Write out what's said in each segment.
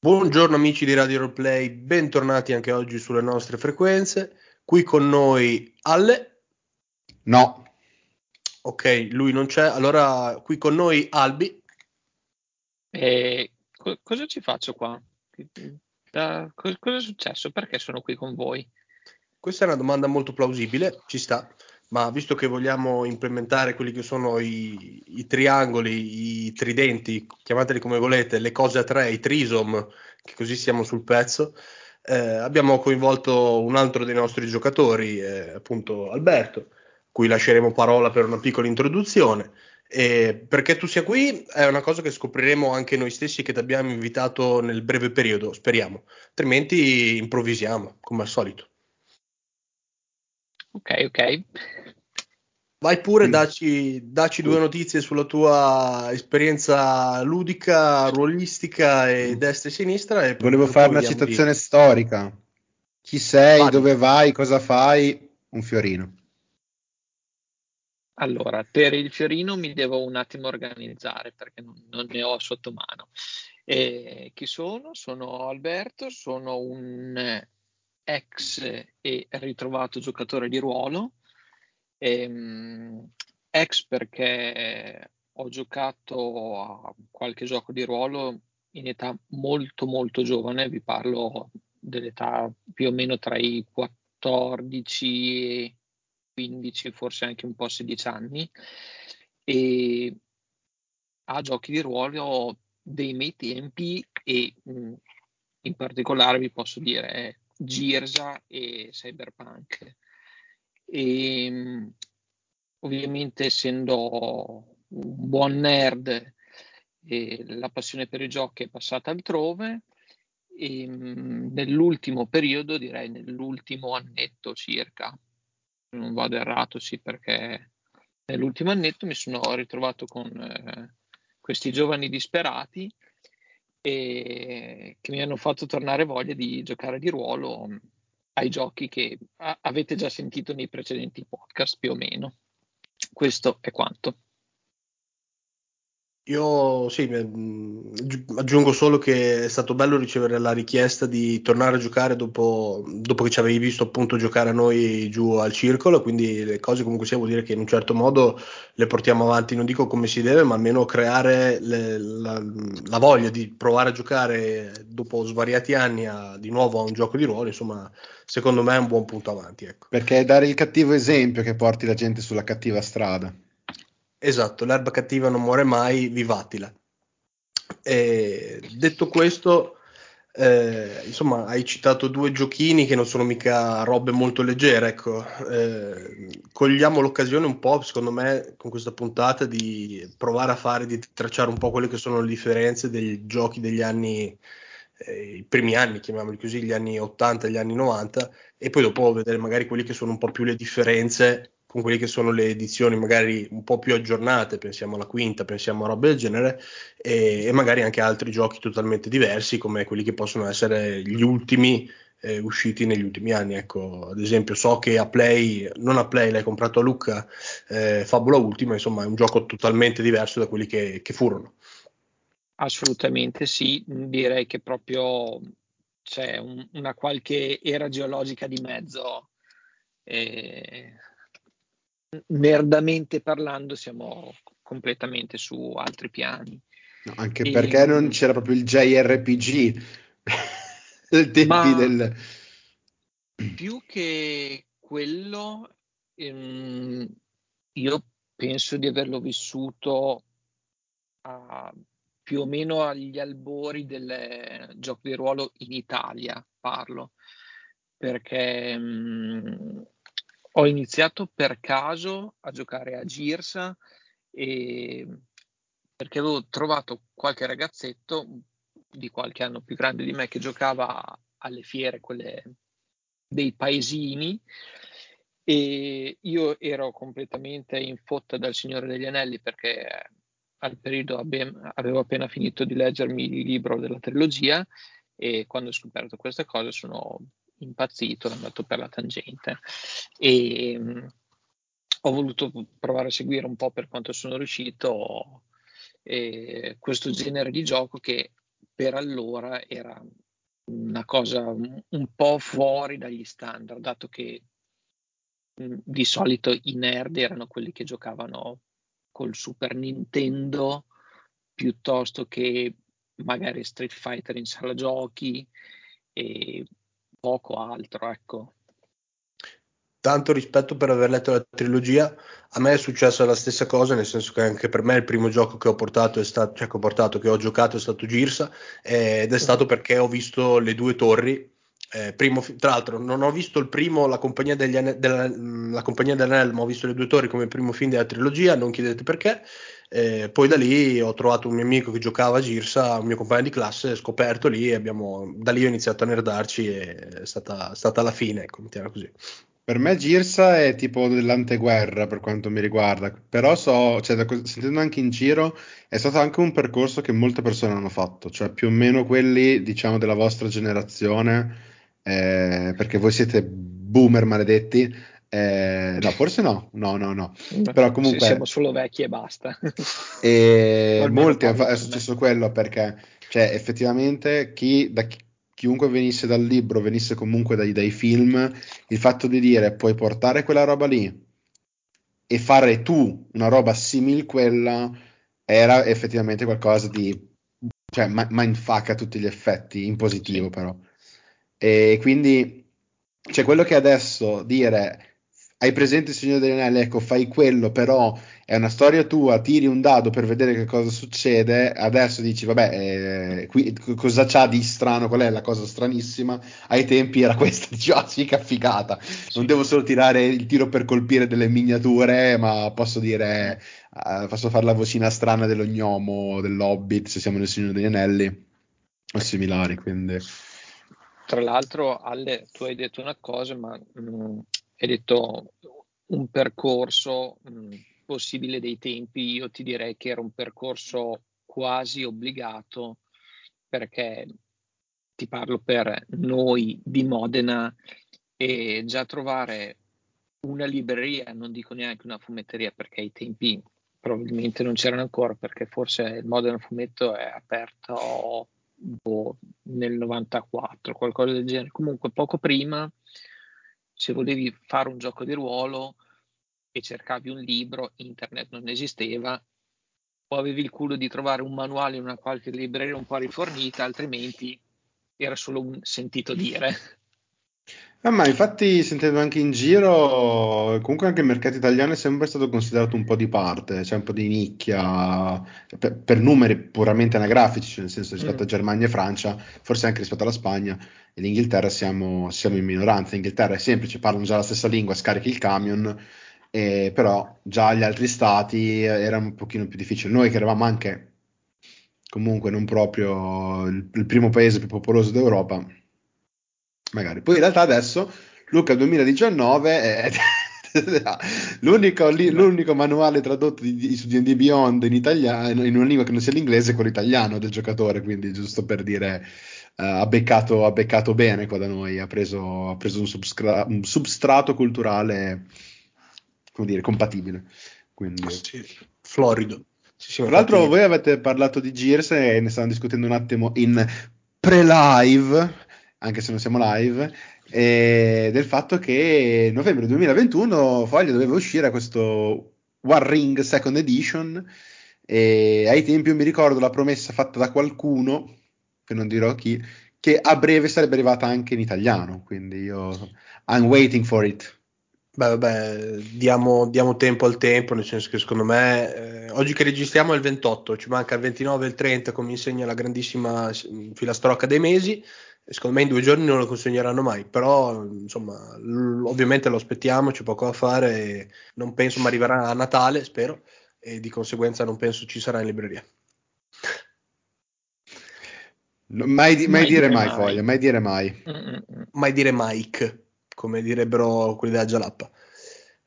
Buongiorno amici di Radio Roleplay, bentornati anche oggi sulle nostre frequenze. Qui con noi Alle. No. Ok, lui non c'è. Allora qui con noi Albi. E co- cosa ci faccio qua? Da, co- cosa è successo? Perché sono qui con voi? Questa è una domanda molto plausibile, ci sta ma visto che vogliamo implementare quelli che sono i, i, triangoli, i tridenti, chiamateli come volete, le cose a tre, i trisom, che così siamo sul pezzo, eh, abbiamo coinvolto un altro dei nostri giocatori, eh, appunto Alberto, cui lasceremo parola per una piccola introduzione. E perché tu sia qui è una cosa che scopriremo anche noi stessi che ti abbiamo invitato nel breve periodo, speriamo, altrimenti improvvisiamo come al solito. Ok, ok. Vai pure, daci, daci, due notizie sulla tua esperienza ludica, ruolistica e mm. destra e sinistra. E Volevo fare una citazione di... storica. Chi sei, Vadi. dove vai, cosa fai? Un fiorino. Allora, per il fiorino mi devo un attimo organizzare perché non, non ne ho sotto mano. E chi sono? Sono Alberto, sono un ex e ritrovato giocatore di ruolo, ehm, ex perché ho giocato a qualche gioco di ruolo in età molto molto giovane, vi parlo dell'età più o meno tra i 14 e 15, forse anche un po' 16 anni, e a giochi di ruolo dei miei tempi e in particolare vi posso dire Girsa e Cyberpunk. E, ehm, ovviamente essendo un buon nerd e la passione per i giochi è passata altrove e ehm, nell'ultimo periodo direi nell'ultimo annetto circa non vado errato sì perché nell'ultimo annetto mi sono ritrovato con eh, questi giovani disperati e che mi hanno fatto tornare voglia di giocare di ruolo mm, ai giochi che a- avete già sentito nei precedenti podcast più o meno. Questo è quanto. Io sì, aggiungo solo che è stato bello ricevere la richiesta di tornare a giocare dopo, dopo, che ci avevi visto appunto giocare a noi giù al circolo, quindi le cose comunque sia vuol dire che in un certo modo le portiamo avanti, non dico come si deve, ma almeno creare le, la, la, voglia di provare a giocare dopo svariati anni a, di nuovo a un gioco di ruolo, insomma, secondo me è un buon punto avanti. Ecco. Perché è dare il cattivo esempio che porti la gente sulla cattiva strada. Esatto, l'erba cattiva non muore mai, vivatila. E detto questo, eh, insomma, hai citato due giochini che non sono mica robe molto leggere, ecco. Eh, cogliamo l'occasione un po', secondo me, con questa puntata di provare a fare, di tracciare un po' quelle che sono le differenze dei giochi degli anni, eh, i primi anni, chiamiamoli così, gli anni 80 e gli anni 90, e poi dopo vedere magari quelli che sono un po' più le differenze con quelle che sono le edizioni magari un po' più aggiornate, pensiamo alla quinta, pensiamo a robe del genere, e, e magari anche altri giochi totalmente diversi come quelli che possono essere gli ultimi eh, usciti negli ultimi anni. Ecco, ad esempio, so che a Play, non a Play, l'hai comprato a Lucca, eh, Fabula Ultima, insomma, è un gioco totalmente diverso da quelli che, che furono. Assolutamente sì, direi che proprio c'è un, una qualche era geologica di mezzo. Nerdamente parlando siamo completamente su altri piani. No, anche e... perché non c'era proprio il JRPG del tempi del... Più che quello, ehm, io penso di averlo vissuto a, più o meno agli albori del gioco di ruolo in Italia, parlo, perché mh, ho iniziato per caso a giocare a Girsa perché avevo trovato qualche ragazzetto di qualche anno più grande di me che giocava alle fiere, quelle dei paesini, e io ero completamente in fotta dal Signore degli Anelli perché al periodo avevo appena finito di leggermi il libro della trilogia e quando ho scoperto queste cose sono impazzito, è andato per la tangente. E mh, ho voluto provare a seguire un po' per quanto sono riuscito eh, questo genere di gioco che per allora era una cosa un po' fuori dagli standard, dato che di solito i nerd erano quelli che giocavano col Super Nintendo piuttosto che magari Street Fighter in sala giochi e poco altro, ecco. Tanto rispetto per aver letto la trilogia, a me è successa la stessa cosa, nel senso che anche per me il primo gioco che ho portato, è stato, cioè che ho, portato, che ho giocato è stato Girsa ed è stato perché ho visto le due torri eh, primo, tra l'altro, non ho visto il primo, la compagnia, degli della, la compagnia dell'Anello, ma ho visto le due torri come primo film della trilogia, non chiedete perché. Eh, poi da lì ho trovato un mio amico che giocava a Girsa, un mio compagno di classe, scoperto lì e abbiamo, da lì ho iniziato a nerdarci e è stata, stata la fine, ecco, mettiamola così. Per me Girsa è tipo dell'anteguerra per quanto mi riguarda, però so, cioè, da, sentendo anche in giro, è stato anche un percorso che molte persone hanno fatto, cioè più o meno quelli, diciamo, della vostra generazione eh, perché voi siete boomer maledetti. Eh, no, forse no, no, no, no. Però comunque siamo solo vecchi e basta. e molti è successo quello perché, cioè, effettivamente, chi, da chi, chiunque venisse dal libro, venisse comunque dai, dai film, il fatto di dire puoi portare quella roba lì e fare tu una roba simile a quella era effettivamente qualcosa di cioè mindfuck a tutti gli effetti, in positivo sì. però. E quindi c'è quello che adesso dire hai presente il Signore degli Anelli, ecco, fai quello, però è una storia tua, tiri un dado per vedere che cosa succede, adesso dici, vabbè, eh, qui, cosa c'ha di strano, qual è la cosa stranissima? Ai tempi era questa, dici, ah che figata, non devo solo tirare il tiro per colpire delle miniature, ma posso dire, uh, posso fare la vocina strana dello gnomo, dell'hobbit, se siamo nel Signore degli Anelli, o similari, quindi... Tra l'altro, Alle, tu hai detto una cosa, ma mh, mm, hai detto un percorso mh, mm, possibile dei tempi. Io ti direi che era un percorso quasi obbligato perché ti parlo per noi di Modena e già trovare una libreria, non dico neanche una fumetteria perché ai tempi probabilmente non c'erano ancora perché forse il Modena Fumetto è aperto boh, nel 94, qualcosa del genere. Comunque poco prima, se volevi fare un gioco di ruolo e cercavi un libro, internet non esisteva, o avevi il culo di trovare un manuale in una qualche libreria un po' rifornita, altrimenti era solo un sentito dire. Ah, ma infatti sentendo anche in giro, comunque anche il mercato italiano è sempre stato considerato un po' di parte, c'è cioè un po' di nicchia, per, per, numeri puramente anagrafici, cioè nel senso rispetto mm. a Germania e Francia, forse anche rispetto alla Spagna e l'Inghilterra siamo, siamo in minoranza. L'Inghilterra è semplice, parlano già la stessa lingua, scarichi il camion, eh, però già gli altri stati era un pochino più difficile. Noi che eravamo anche comunque non proprio il, il primo paese più popoloso d'Europa magari. Poi in realtà adesso Luca 2019 è l'unico, l'unico, manuale tradotto di, di, su D&D Beyond in italiano, in una lingua che non sia l'inglese, è quello italiano del giocatore, quindi giusto per dire uh, ha, beccato, ha, beccato, bene qua da noi, ha preso, ha preso un, subscra- un, substrato culturale, come dire, compatibile. Quindi... Ah, sì, florido. Sì, Tra l'altro voi avete parlato di Gears e ne stavamo discutendo un attimo in pre-live anche se non siamo live, e del fatto che novembre 2021 Foglia doveva uscire questo One Ring Second Edition e ai tempi mi ricordo la promessa fatta da qualcuno, che non dirò chi, che a breve sarebbe arrivata anche in italiano, quindi io I'm waiting for it. Beh, vabbè, diamo, diamo, tempo al tempo, nel senso che secondo me eh, oggi che registriamo è il 28, ci manca il 29 e il 30, come insegna la grandissima filastrocca dei mesi secondo me in due giorni non lo consegneranno mai, però insomma l- ovviamente lo aspettiamo, c'è poco da fare, non penso ma arriverà a Natale, spero, e di conseguenza non penso ci sarà in libreria. No, mai, di- mai, mai, dire, mai, mai, Foglia, mai dire mai. Mm-mm. Mai dire Mike, come direbbero quelli della Gialappa.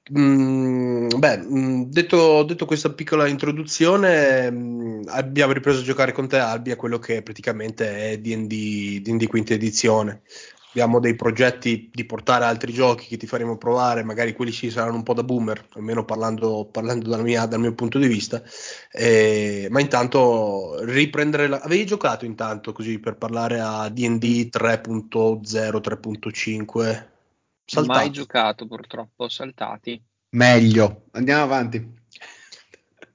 Mm, beh, mm, detto, detto, questa piccola introduzione, mm, abbiamo ripreso a giocare con te Albi a quello che praticamente è D&D, D&D quinta edizione. abbiamo dei progetti di portare altri giochi che ti faremo provare, magari quelli sì saranno un po' da boomer, almeno parlando, parlando dal, mia, dal, mio punto di vista, eh, ma intanto riprendere la... Avevi giocato intanto così per parlare a D&D 3.0, 3.5? Saltati. Mai giocato purtroppo, saltati. Meglio, andiamo avanti.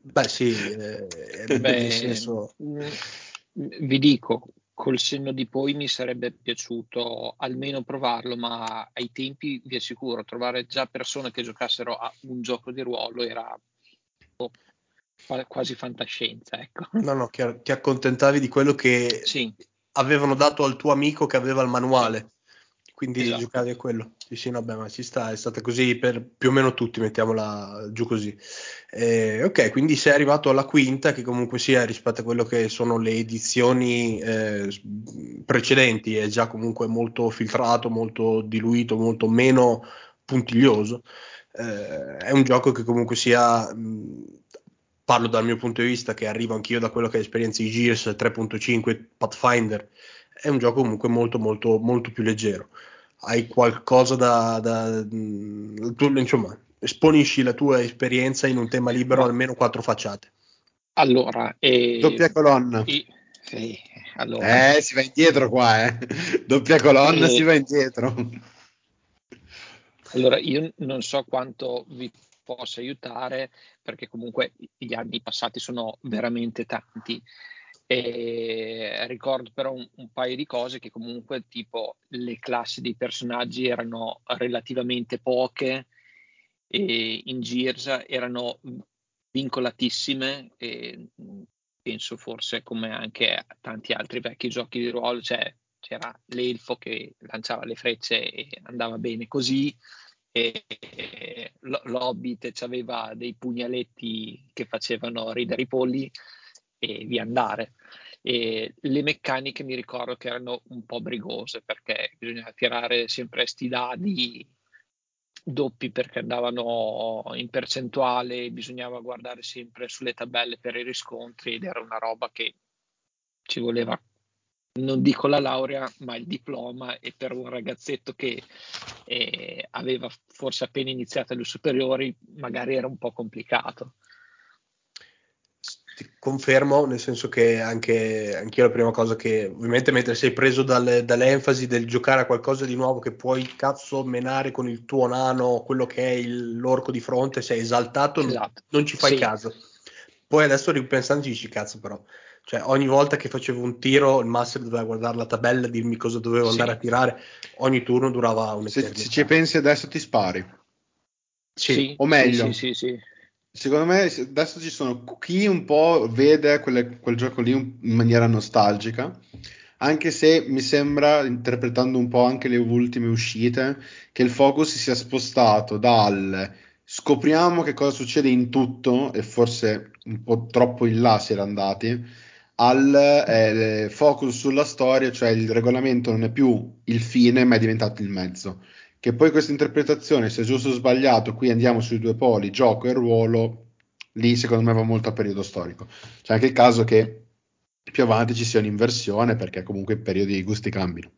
Beh sì, eh, Beh, nel senso... Mm, vi dico, col senno di poi mi sarebbe piaciuto almeno provarlo, ma ai tempi vi assicuro, trovare già persone che giocassero a un gioco di ruolo era oh, quasi fantascienza. Ecco. No, no, ti accontentavi di quello che sì. avevano dato al tuo amico che aveva il manuale. Quindi esatto. giocavi a quello. Sì, sì, vabbè, ma ci sta, è stata così per più o meno tutti, mettiamola giù così. Eh, ok, quindi sei arrivato alla quinta, che comunque sia rispetto a quello che sono le edizioni eh, precedenti, è già comunque molto filtrato, molto diluito, molto meno puntiglioso. Eh, è un gioco che comunque sia, mh, parlo dal mio punto di vista, che arrivo anch'io da quello che è l'esperienza di Gears 3.5, Pathfinder, è un gioco comunque molto molto molto più leggero. Hai qualcosa da, da tu, insomma, esponisci la tua esperienza in un tema libero no. almeno quattro facciate. Allora, eh, doppia colonna. Eh, sì, allora. Eh, si va indietro qua, eh. Doppia colonna, eh, si va indietro. Allora, io non so quanto vi possa aiutare perché comunque gli anni passati sono veramente tanti. E ricordo però un, un, paio di cose che comunque tipo le classi dei personaggi erano relativamente poche e in Gears erano vincolatissime e penso forse come anche tanti altri vecchi giochi di ruolo cioè c'era l'elfo che lanciava le frecce e andava bene così e l'Hobbit aveva dei pugnaletti che facevano ridere i polli e via andare. E le meccaniche mi ricordo che erano un po' brigose perché bisognava tirare sempre sti dadi doppi perché andavano in percentuale, bisognava guardare sempre sulle tabelle per i riscontri ed era una roba che ci voleva non dico la laurea, ma il diploma e per un ragazzetto che eh, aveva forse appena iniziato le superiori magari era un po' complicato ti confermo, nel senso che anche anch'io la prima cosa che ovviamente mentre sei preso dalle, dall'enfasi del giocare a qualcosa di nuovo che puoi cazzo menare con il tuo nano quello che è il, l'orco di fronte, sei esaltato, esatto. non, non, ci fai sì. caso. Poi adesso ripensando ci dici cazzo però, cioè ogni volta che facevo un tiro il master doveva guardare la tabella, dirmi cosa dovevo sì. andare a tirare, ogni turno durava un'eternità. Se, se ci pensi adesso ti spari. Sì. O meglio. Sì, sì, sì, Secondo me adesso ci sono chi un po' vede quelle, quel gioco lì in maniera nostalgica, anche se mi sembra, interpretando un po' anche le ultime uscite, che il focus si sia spostato dal scopriamo che cosa succede in tutto, e forse un po' troppo in là si era andati, al eh, focus sulla storia, cioè il regolamento non è più il fine, ma è diventato il mezzo. Che poi questa interpretazione sia giusto o sbagliato, qui andiamo sui due poli, gioco e ruolo, lì secondo me va molto a periodo storico. C'è anche il caso che più avanti ci sia un'inversione perché comunque i periodi di gusti cambiano.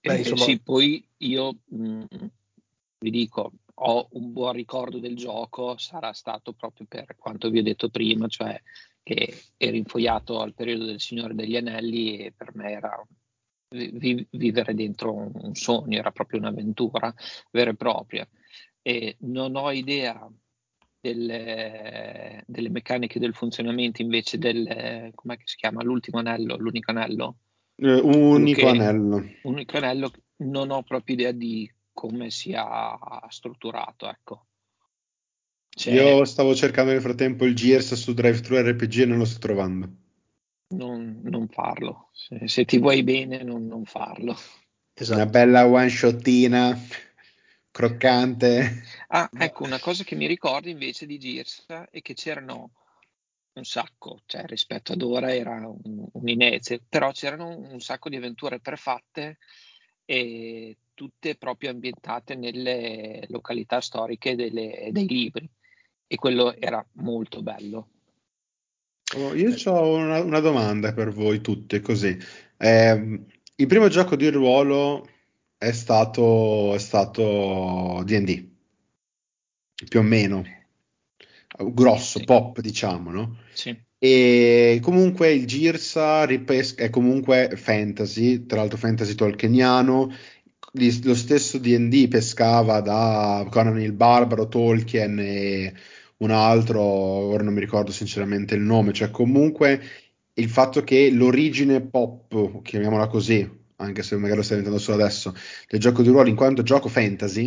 Beh, insomma... sì, poi io mh, mm, vi dico, ho un buon ricordo del gioco, sarà stato proprio per quanto vi ho detto prima, cioè che ero infogliato al periodo del Signore degli Anelli e per me era vi, vivere dentro un sogno, era proprio un'avventura vera e propria. E non ho idea delle, delle meccaniche del funzionamento invece del, come si chiama, l'ultimo anello, l'unico anello? Eh, unico anello. Unico anello, non ho proprio idea di come sia strutturato, ecco. Cioè, Io stavo cercando nel frattempo il Gears su Drive-Thru RPG e non lo sto trovando non, non farlo. Se, se, ti vuoi bene, non, non farlo. Esatto. Una bella one shottina croccante. Ah, ecco, una cosa che mi ricordo invece di Gears è che c'erano un sacco, cioè rispetto ad ora era un, un inezio, però c'erano un sacco di avventure prefatte e tutte proprio ambientate nelle località storiche delle, dei libri e quello era molto bello. Oh, io ho una, una, domanda per voi tutti, così. Eh, il primo gioco di ruolo è stato, è stato D&D, più o meno, grosso, Sì. pop diciamo, no? Sì. E comunque il Girsa ripes- è comunque fantasy, tra l'altro fantasy tolkieniano. Lo stesso D&D pescava da Conan il Barbaro, Tolkien e un altro, ora non mi ricordo sinceramente il nome, cioè comunque il fatto che l'origine pop, chiamiamola così, anche se magari lo stai diventando solo adesso, del gioco di ruolo in quanto gioco fantasy,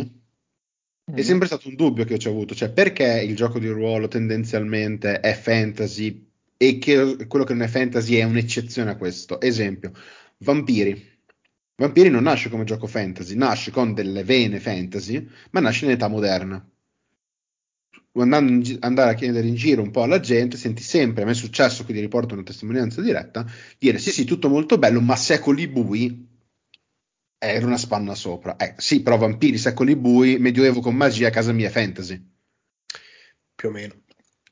è Mm. sempre stato un dubbio che ho avuto, cioè perché il gioco di ruolo tendenzialmente è fantasy e che quello che non è fantasy è un'eccezione a questo. Esempio, Vampiri. Vampiri non nasce come gioco fantasy, nasce con delle vene fantasy, ma nasce in età moderna. Andando gi- andare a chiedere in giro un po' alla gente, senti sempre, a me è successo, quindi riporto una testimonianza diretta, dire sì sì, tutto molto bello, ma secoli bui era una spanna sopra. Eh, sì, però vampiri, secoli bui, medioevo con magia, casa mia fantasy. più o meno.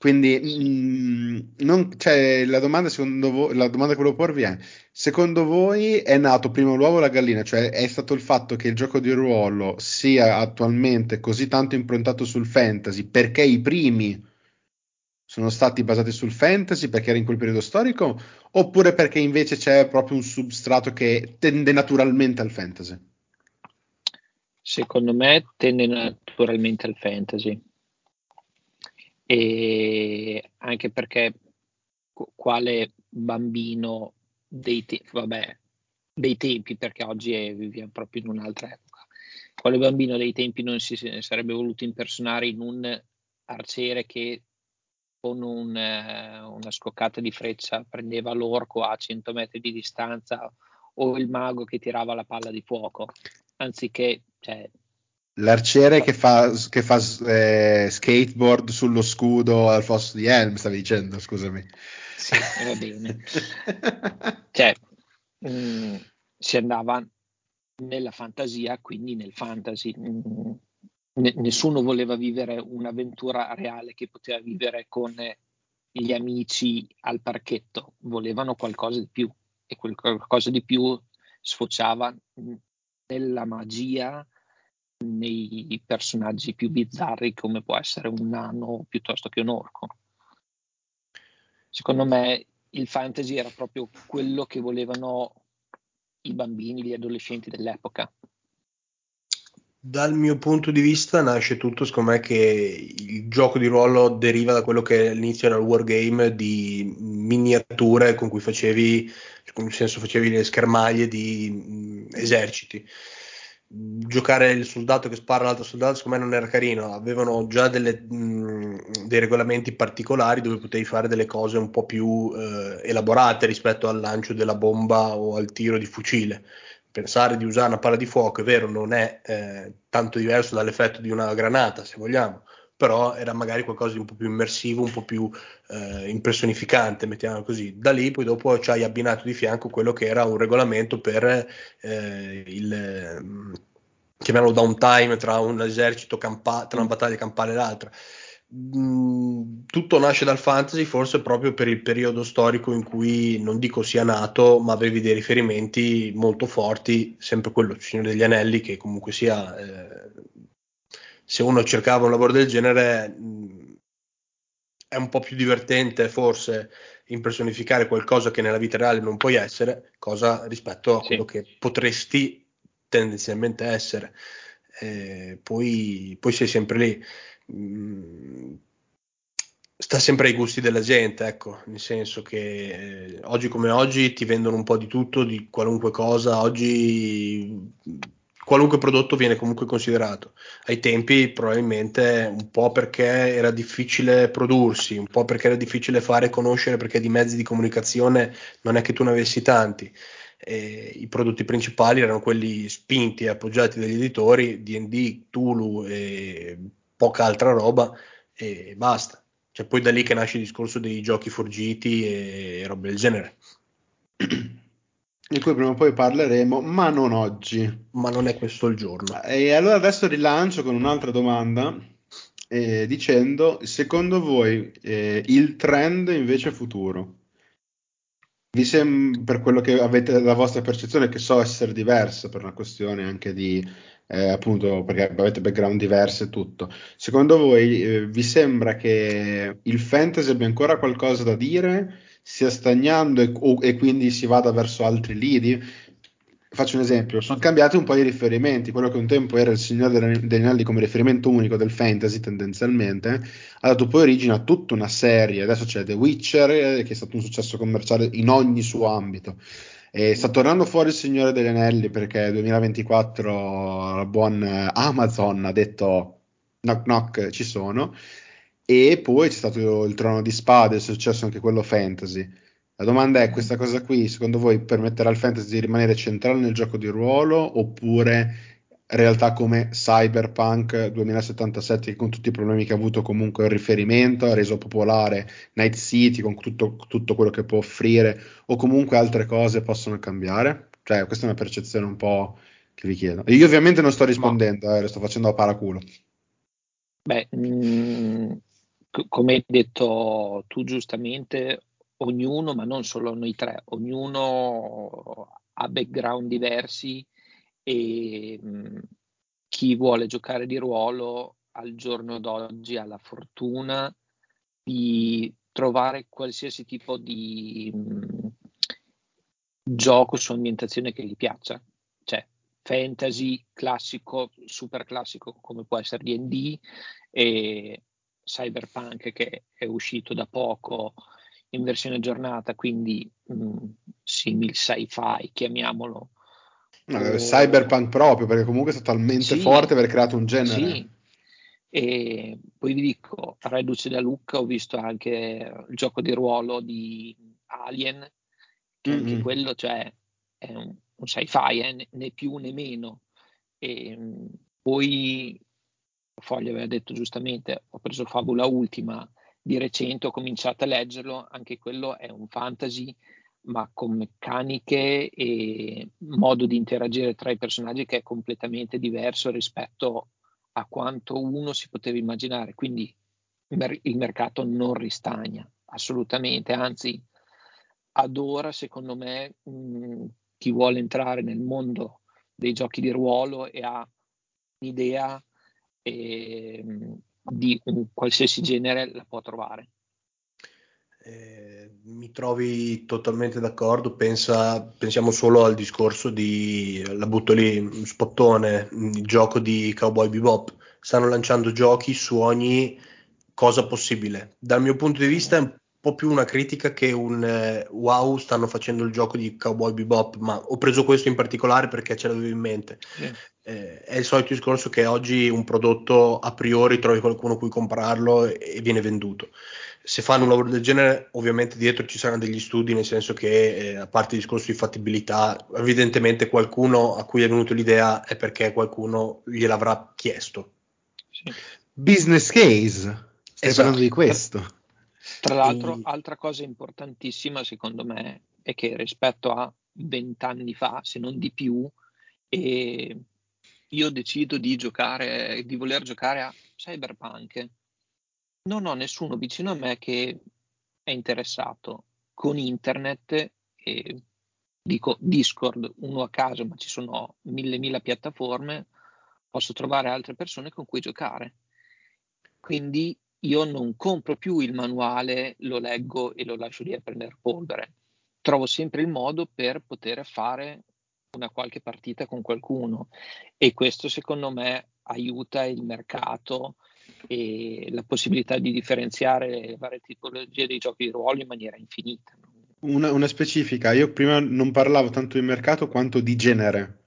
Quindi mh, non- cioè, la, domanda voi, la domanda che volevo porvi è: secondo voi è nato prima l'uovo o la gallina? Cioè, è stato il fatto che il gioco di ruolo sia attualmente così tanto improntato sul fantasy perché i primi sono stati basati sul fantasy perché era in quel periodo storico, oppure perché invece c'è proprio un substrato che tende naturalmente al fantasy? Secondo me tende naturalmente al fantasy. E anche perché qu- quale bambino dei, te- vabbè, dei tempi, perché oggi è- viviamo proprio in un'altra epoca, quale bambino dei tempi non si sarebbe voluto impersonare in un arciere che con un, una scoccata di freccia prendeva l'orco a 100 metri di distanza o il mago che tirava la palla di fuoco, anziché, cioè, L'arciere che fa, che fa eh, skateboard sullo scudo al fosso di Helm, stavi dicendo, scusami. Sì, va bene. cioè, mh, si andava nella fantasia, quindi nel fantasy. mh, ne- nessuno voleva vivere un'avventura reale che poteva vivere con gli amici al parchetto, volevano qualcosa di più e quel qualcosa di più sfociava nella magia, nei personaggi più bizzarri come può essere un nano piuttosto che un orco. Secondo me il fantasy era proprio quello che volevano i bambini, gli adolescenti dell'epoca. Dal mio punto di vista nasce tutto, secondo me, che il gioco di ruolo deriva da quello che all'inizio era il wargame di miniature con cui facevi, nel senso facevi le schermaglie di mh, eserciti. Giocare il soldato che spara all'altro soldato, secondo me non era carino, avevano già delle, mh, dei regolamenti particolari dove potevi fare delle cose un po' più eh, elaborate rispetto al lancio della bomba o al tiro di fucile. Pensare di usare una palla di fuoco, è vero, non è eh, tanto diverso dall'effetto di una granata, se vogliamo, però era magari qualcosa di un po' più immersivo, un po' più eh, impressionificante, mettiamolo così. Da lì poi dopo ci hai abbinato di fianco quello che era un regolamento per eh, il mm, chiamiamolo downtime tra un esercito campa- tra una battaglia campale e l'altra. Mm, tutto nasce dal fantasy, forse proprio per il periodo storico in cui non dico sia nato, ma avevi dei riferimenti molto forti, sempre quello, Signore degli Anelli, che comunque sia, eh, se uno cercava un lavoro del genere, mh, è un po' più divertente forse impersonificare qualcosa che nella vita reale non puoi essere, cosa rispetto a Sì. quello che potresti tendenzialmente essere. Eh, poi, poi sei sempre lì. Mm, sta sempre ai gusti della gente, ecco, nel senso che eh, oggi come oggi ti vendono un po' di tutto, di qualunque cosa, oggi qualunque prodotto viene comunque considerato. Ai tempi probabilmente un po' perché era difficile prodursi, un po' perché era difficile fare conoscere perché di mezzi di comunicazione non è che tu ne avessi tanti. E I prodotti principali erano quelli spinti e appoggiati dagli editori, D&D, Tulu e poca altra roba e basta. Cioè, poi da lì che nasce il discorso dei giochi forgiti e robe del genere. Di cui prima o poi parleremo, ma non oggi. Ma non è questo il giorno. E allora adesso rilancio con un'altra domanda, eh, dicendo, secondo voi eh, il trend invece futuro? vi sembra, per quello che avete la vostra percezione, che so essere diversa per una questione anche di eh, appunto perché avete background diversi e tutto. Secondo voi eh, vi sembra che il fantasy abbia ancora qualcosa da dire, stia stagnando e, o, e quindi si vada verso altri lidi? Faccio un esempio, sono cambiati un po' i riferimenti, quello che un tempo era il Signore degli Anelli come riferimento unico del fantasy tendenzialmente, ha dato poi origine a tutta una serie, adesso c'è The Witcher eh, che è stato un successo commerciale in ogni suo ambito, e sta tornando fuori il Signore degli Anelli perché 2024 la buon Amazon ha detto knock knock ci sono e poi c'è stato il Trono di Spade, è successo anche quello fantasy. La domanda è questa cosa qui, secondo voi permetterà al fantasy di rimanere centrale nel gioco di ruolo oppure realtà come Cyberpunk 2077 che con tutti i problemi che ha avuto comunque il riferimento, ha reso popolare Night City con tutto, tutto quello che può offrire o comunque altre cose possono cambiare? Cioè questa è una percezione un po' che vi chiedo. Io ovviamente non sto rispondendo, eh, lo sto facendo a paraculo. Beh, mh, mm, come hai detto tu giustamente, ognuno, ma non solo noi tre, ognuno ha background diversi e mh, chi vuole giocare di ruolo al giorno d'oggi ha la fortuna di trovare qualsiasi tipo di mh, gioco su ambientazione che gli piaccia. Cioè, fantasy classico, super classico come può essere D&D e cyberpunk che è uscito da poco in versione aggiornata, quindi mh, simil sci-fi, chiamiamolo, No, o... Cyberpunk proprio, perché comunque è stato talmente sì, forte aver creato un genere. Sì. E poi vi dico, Reduce da Lucca ho visto anche il gioco di ruolo di Alien, che mm-hmm. anche quello cioè, è un, un sci-fi, eh, né più né meno. E, poi Foglia aveva detto giustamente, ho preso Fabula Ultima di recente, ho cominciato a leggerlo, anche quello è un fantasy ma con meccaniche e modo di interagire tra i personaggi che è completamente diverso rispetto a quanto uno si poteva immaginare. Quindi il mercato non ristagna assolutamente, anzi ad ora secondo me mh, chi vuole entrare nel mondo dei giochi di ruolo e ha un'idea eh, di un qualsiasi genere la può trovare. Eh, mi trovi totalmente d'accordo. Pensa, pensiamo solo al discorso di, la butto lì, spottone, il gioco di Cowboy Bebop. Stanno lanciando giochi su ogni cosa possibile. Dal mio punto di vista è un po' più una critica che un eh, wow, stanno facendo il gioco di Cowboy Bebop, ma ho preso questo in particolare perché ce l'avevo in mente. Yeah. Eh, è il solito discorso che oggi un prodotto a priori trovi qualcuno a cui comprarlo e, e viene venduto se fanno un lavoro del genere, ovviamente dietro ci saranno degli studi, nel senso che eh, a parte il discorso di fattibilità, evidentemente qualcuno a cui è venuta l'idea è perché qualcuno gliel'avrà chiesto. Sì. Business case, stai esatto. parlando di questo. Tra l'altro, e... altra cosa importantissima secondo me è che rispetto a vent'anni fa, se non di più, io decido di giocare, di voler giocare a Cyberpunk non ho nessuno vicino a me che è interessato con internet e dico Discord uno a caso, ma ci sono mille mila piattaforme, posso trovare altre persone con cui giocare. Quindi io non compro più il manuale, lo leggo e lo lascio lì a prendere polvere. Trovo sempre il modo per poter fare una qualche partita con qualcuno e questo secondo me aiuta il mercato e la possibilità di differenziare le varie tipologie dei giochi di ruolo in maniera infinita. Una, una, specifica, io prima non parlavo tanto di mercato quanto di genere.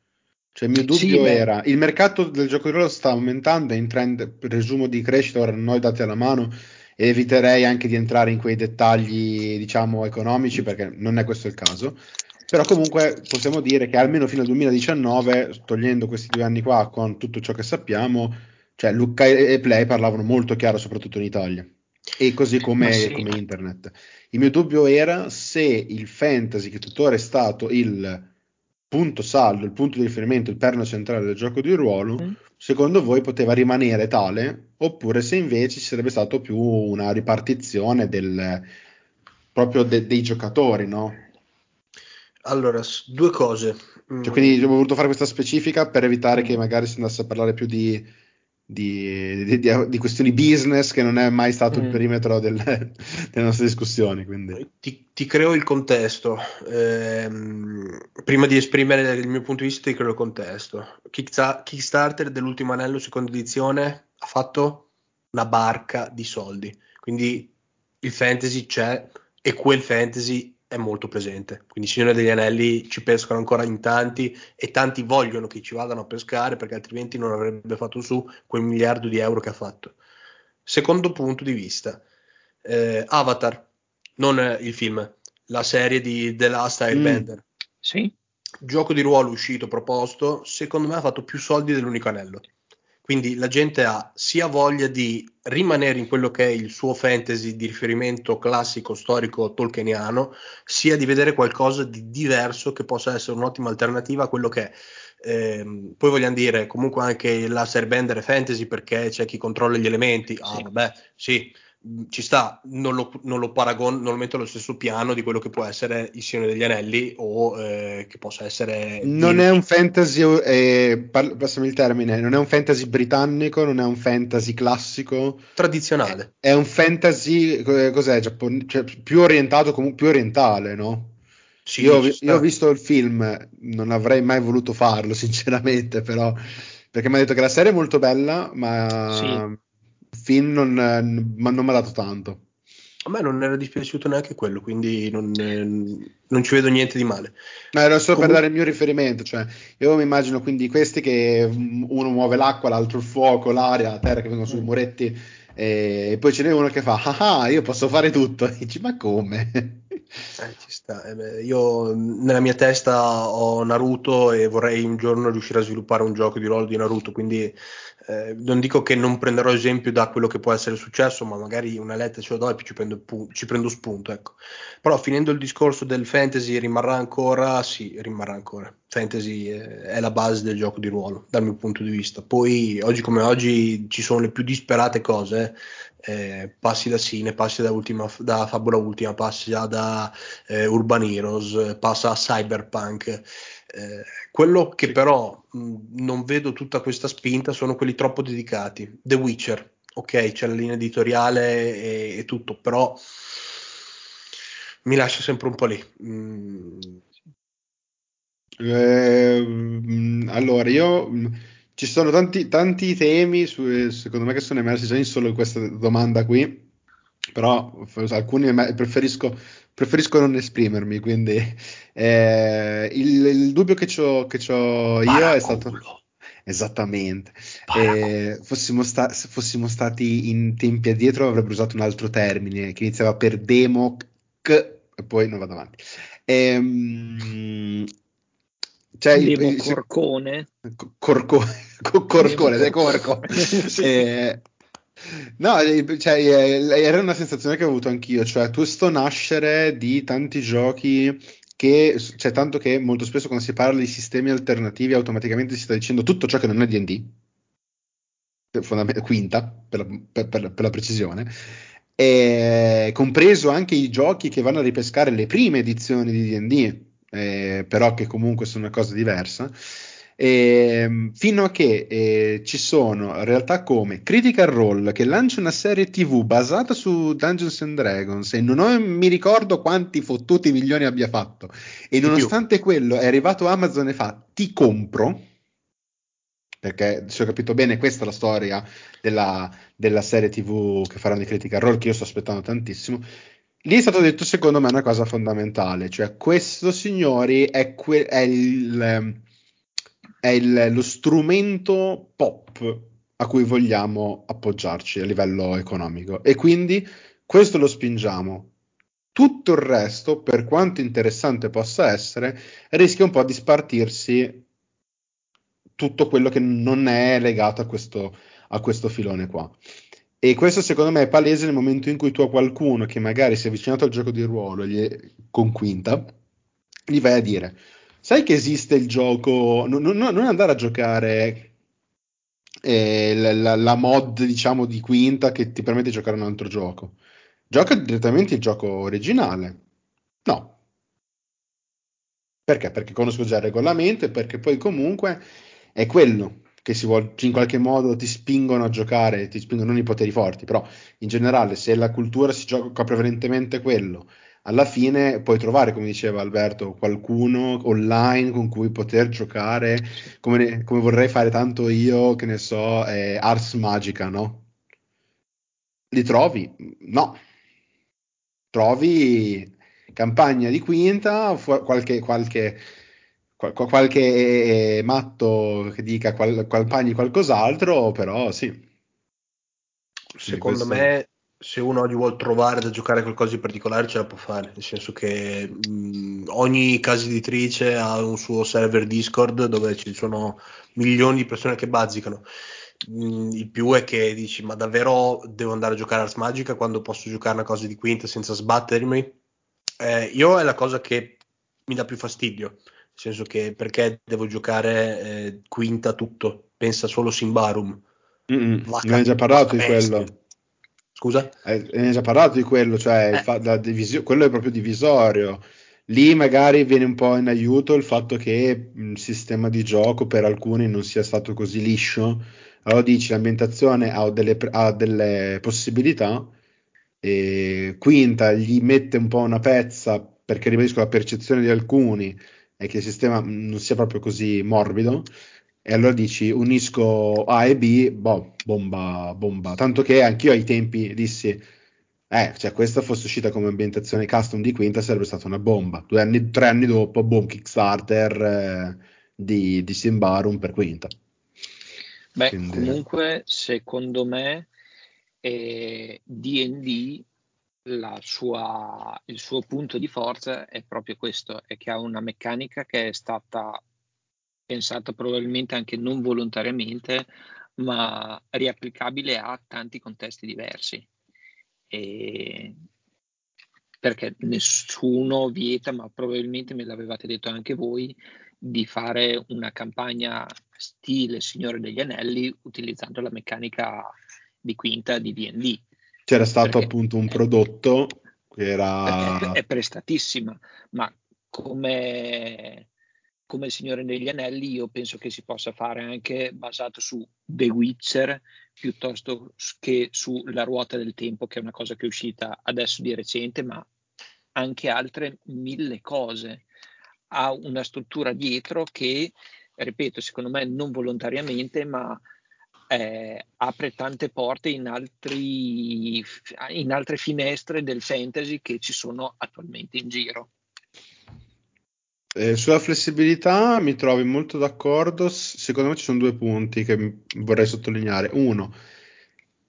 Cioè il mio dubbio sì, era, il mercato del gioco di ruolo sta aumentando, è in trend, presumo, di crescita, ora non ho i dati alla mano, e eviterei anche di entrare in quei dettagli, diciamo, economici, perché non è questo il caso. Però comunque possiamo dire che almeno fino al 2019, togliendo questi due anni qua con tutto ciò che sappiamo, cioè Lucca e Play parlavano molto chiaro, soprattutto in Italia, e così come, sì. come internet. Il mio dubbio era se il fantasy, che tuttora è stato il punto saldo, il punto di riferimento, il perno centrale del gioco di ruolo, mm. secondo voi poteva rimanere tale, oppure se invece ci sarebbe stato più una ripartizione del, proprio de, dei giocatori, no? Allora, due cose. Cioè, quindi ho voluto fare questa specifica per evitare che magari si andasse a parlare più di, di, di, di questioni business, che non è mai stato mm. il perimetro del, delle nostre discussioni. Quindi. Ti, ti creo il contesto. Eh, prima di esprimere il mio punto di vista, ti creo il contesto. Kickstarter dell'ultimo anello, seconda edizione, ha fatto una barca di soldi. Quindi il fantasy c'è e quel fantasy è molto presente. Quindi Signore degli Anelli ci pescano ancora in tanti e tanti vogliono che ci vadano a pescare perché altrimenti non avrebbe fatto su quel miliardo di euro che ha fatto. Secondo punto di vista, eh, Avatar, non il film, la serie di The Last Airbender. Mm. Sì. Gioco di ruolo uscito, proposto, secondo me ha fatto più soldi dell'unico anello. Quindi la gente ha sia voglia di rimanere in quello che è il suo fantasy di riferimento classico, storico, tolkieniano, sia di vedere qualcosa di diverso che possa essere un'ottima alternativa a quello che è. Eh, poi vogliamo dire comunque anche la Serbender è fantasy perché c'è chi controlla gli elementi. Ah, sì. vabbè, sì ci sta, non lo, non lo paragono, non lo metto allo stesso piano di quello che può essere il Signore degli Anelli o eh, che possa essere... Non di... è un fantasy, eh, passami il termine, non è un fantasy britannico, non è un fantasy classico. Tradizionale. È, è un fantasy, cos'è, Giappone, cioè, più orientato, comunque più orientale, no? Sì, io, io, ho visto il film, non avrei mai voluto farlo sinceramente, però perché mi ha detto che la serie è molto bella, ma... Sì film non, non mi ha dato tanto. A me non era dispiaciuto neanche quello, quindi non, non ci vedo niente di male. No, era solo Comun- per dare il mio riferimento, cioè io mi immagino quindi questi che uno muove l'acqua, l'altro il fuoco, l'aria, la terra che vengono sui mm. muretti e poi ce n'è uno che fa, ah, ah io posso fare tutto, e dici ma come? Eh, ci sta. Eh, io nella mia testa ho Naruto e vorrei un giorno riuscire a sviluppare un gioco di ruolo di Naruto, quindi eh, non dico che non prenderò esempio da quello che può essere successo, ma magari una letta ce lo do e ci prendo, ci prendo spunto. Ecco. Però finendo il discorso del fantasy rimarrà ancora, sì, rimarrà ancora. Fantasy eh, è la base del gioco di ruolo, dal mio punto di vista. Poi, oggi come oggi, ci sono le più disperate cose. Eh, passi da Sine, passi da, ultima, da Fabula Ultima, passi da eh, Urban Heroes, passa a Cyberpunk eh, quello che però mh, non vedo tutta questa spinta sono quelli troppo dedicati. The Witcher, ok, c'è la linea editoriale e, e tutto, però mi lascia sempre un po' lì. Mm. Eh, allora, io ci sono tanti, tanti temi, su, secondo me, che sono emersi già in solo in questa domanda qui, però alcuni preferisco preferisco non esprimermi, quindi eh, il, il, dubbio che ho io è stato... Esattamente. Eh, fossimo, sta- se fossimo stati in tempi addietro avrebbero usato un altro termine che iniziava per demo e poi non vado avanti. Ehm, cioè, demo il, corcone. Corco, corcone, corco. sì. eh, No, eh, cioè, eh, era una sensazione che ho avuto anch'io, cioè questo nascere di tanti giochi che cioè, tanto che molto spesso quando si parla di sistemi alternativi automaticamente si sta dicendo tutto ciò che non è D&D, quinta per la, per, per la precisione, e compreso anche i giochi che vanno a ripescare le prime edizioni di D&D, eh, però che comunque sono una cosa diversa. Eh, fino a che eh, ci sono realtà come Critical Role che lancia una serie TV basata su Dungeons and Dragons e non ho, mi ricordo quanti fottuti milioni abbia fatto. E nonostante quello è arrivato Amazon e fa ti compro perché se ho capito bene questa è la storia della, della serie TV che faranno di Critical Role che io sto aspettando tantissimo. Lì è stato detto secondo me una cosa fondamentale cioè questo signori è, que- è il è il, lo strumento pop a cui vogliamo appoggiarci a livello economico e quindi questo lo spingiamo. Tutto il resto, per quanto interessante possa essere, rischia un po' di spartirsi tutto quello che non è legato a questo, a questo filone qua. E questo secondo me è palese nel momento in cui tu a qualcuno che magari si è avvicinato al gioco di ruolo gli, con quinta, gli vai a dire sai che esiste il gioco, non, non, non andare a giocare eh, la, la, mod diciamo di quinta che ti permette di giocare un altro gioco. Gioca direttamente il gioco originale. No. Perché? Perché conosco già il regolamento e perché poi comunque è quello che si vuole, in qualche modo ti spingono a giocare, ti spingono non i poteri forti, però in generale se la cultura si gioca prevalentemente quello, alla fine puoi trovare, come diceva Alberto, qualcuno online con cui poter giocare, come, ne, come vorrei fare tanto io, che ne so, eh, Ars Magica, no? Li trovi? No. Trovi campagna di quinta, qualche, qualche, qualche matto che dica qual, qualpagni qualcos'altro, però sì. Secondo questo... me se uno oggi vuole trovare da giocare qualcosa di particolare ce la può fare, nel senso che mh, ogni casa editrice ha un suo server Discord dove ci sono milioni di persone che bazzicano. Mh, il più è che dici ma davvero devo andare a giocare Ars Magica quando posso giocare una cosa di quinta senza sbattermi? Eh, io è la cosa che mi dà più fastidio, nel senso che perché devo giocare eh, quinta tutto, pensa solo Simbarum. Mm-mm, ne hai già parlato di quello. Scusa? Eh, ne hai già parlato di quello, cioè eh. divisio- quello è proprio divisorio. Lì magari viene un po' in aiuto il fatto che il sistema di gioco per alcuni non sia stato così liscio. Allora dici l'ambientazione ha delle, ha delle possibilità, e quinta gli mette un po' una pezza perché ribadisco la percezione di alcuni è che il sistema non sia proprio così morbido e allora dici unisco A e B, boh, bomba, bomba. Tanto che anch'io ai tempi dissi, eh, cioè questa fosse uscita come ambientazione custom di Quinta sarebbe stata una bomba. Due anni, tre anni dopo, boom, Kickstarter eh, di, di Simbarum per Quinta. Beh, Quindi... comunque, secondo me, eh, D&D sua, il suo punto di forza è proprio questo, è che ha una meccanica che è stata pensata probabilmente anche non volontariamente, ma riapplicabile a tanti contesti diversi. E perché nessuno vieta, ma probabilmente me l'avevate detto anche voi, di fare una campagna stile Signore degli Anelli utilizzando la meccanica di quinta di DD. C'era stato appunto un prodotto che era... È, è prestatissima, ma come come il Signore degli Anelli, io penso che si possa fare anche basato su The Witcher piuttosto che sulla ruota del tempo, che è una cosa che è uscita adesso di recente, ma anche altre mille cose. Ha una struttura dietro che, ripeto, secondo me non volontariamente, ma eh, apre tante porte in, altri, in altre finestre del fantasy che ci sono attualmente in giro. Eh, sulla flessibilità mi trovi molto d'accordo. Secondo me ci sono due punti che vorrei sottolineare. Uno,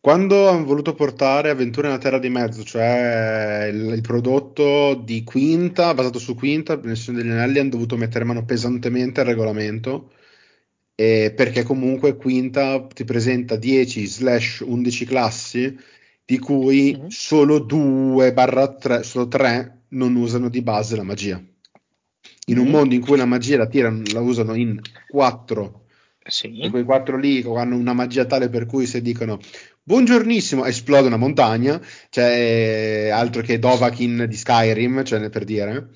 quando hanno voluto portare Avventure nella Terra di Mezzo, cioè il, il prodotto di Quinta, basato su Quinta, Nessione degli Anelli, hanno dovuto mettere mano pesantemente al regolamento, eh, perché comunque Quinta ti presenta 10/11 classi, di cui mm-hmm. solo 2/3, solo 3 non usano di base la magia in un mm. mondo in cui la magia la tirano, la usano in quattro. Sì. E quei quattro lì hanno una magia tale per cui se dicono buongiornissimo esplode una montagna, cioè altro che Dovakin di Skyrim, cioè per dire.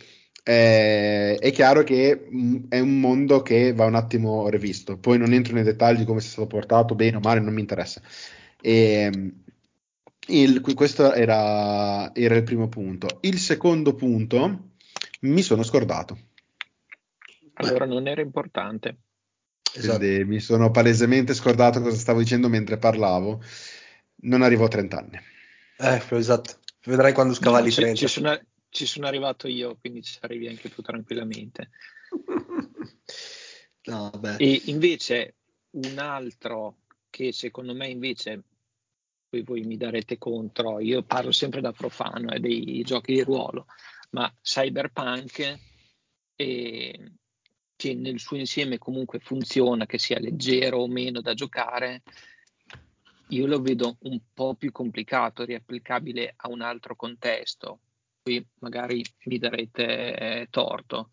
Eh, è chiaro che mm, è un mondo che va un attimo rivisto. Poi non entro nei dettagli di come sia stato portato, bene o male, non mi interessa. E, ehm, il, questo era, era il primo punto. Il secondo punto mi sono scordato. Allora non era importante. Esatto. mi sono palesemente scordato cosa stavo dicendo mentre parlavo. Non arrivo a 30 anni. Eh, esatto. Vedrai quando scavalli no, 30. Ci, ci, sono, ci sono arrivato io, quindi ci arrivi anche tu tranquillamente. no, e invece un altro che secondo me invece poi voi mi darete contro, io parlo sempre da profano e eh, dei giochi di ruolo, ma Cyberpunk e che nel suo insieme comunque funziona, che sia leggero o meno da giocare, io lo vedo un po' più complicato, riapplicabile a un altro contesto. Qui magari mi darete eh, torto.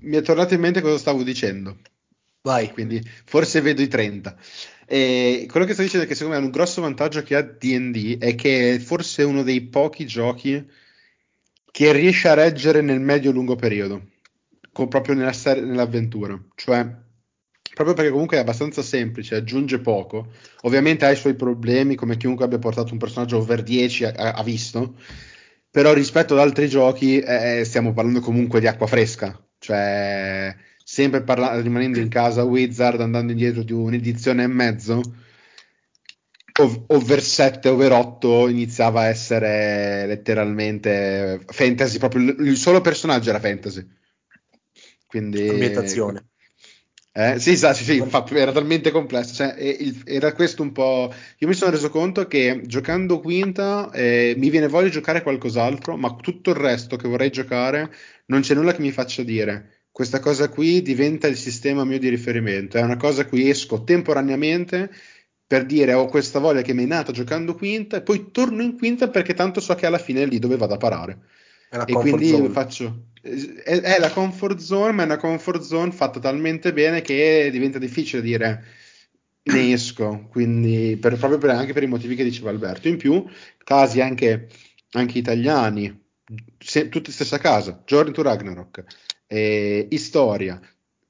Mi è tornato in mente cosa stavo dicendo. Vai. Quindi forse vedo i 30. E quello che sto dicendo è che secondo me un grosso vantaggio che ha DD è che è forse uno dei pochi giochi che riesce a reggere nel medio-lungo periodo co- proprio nella serie, nell'avventura. Cioè, proprio perché comunque è abbastanza semplice, aggiunge poco. Ovviamente ha i suoi problemi, come chiunque abbia portato un personaggio over 10 ha, visto, però rispetto ad altri giochi eh, stiamo parlando comunque di acqua fresca. Cioè, sempre parla- rimanendo in casa Wizard, andando indietro di un'edizione e mezzo, ov- over 7, over 8 iniziava a essere letteralmente fantasy, proprio il solo personaggio era fantasy. Quindi, Ambientazione. Eh, sì, sì, sì, era talmente complesso. Cioè, era questo un po'. Io mi sono reso conto che giocando quinta eh, mi viene voglia di giocare qualcos'altro, ma tutto il resto che vorrei giocare non c'è nulla che mi faccia dire. Questa cosa qui diventa il sistema mio di riferimento. È una cosa a cui esco temporaneamente per dire ho questa voglia che mi è nata giocando quinta e poi torno in quinta perché tanto so che alla fine è lì dove vado a parare. E quindi zone. faccio. È, è la comfort zone, ma è una comfort zone fatta talmente bene che diventa difficile dire ne esco. Quindi, per- proprio per- anche per i motivi che diceva Alberto. In più, casi anche, anche italiani, se- tutti stessa casa, Journey to Ragnarok, eh, Historia.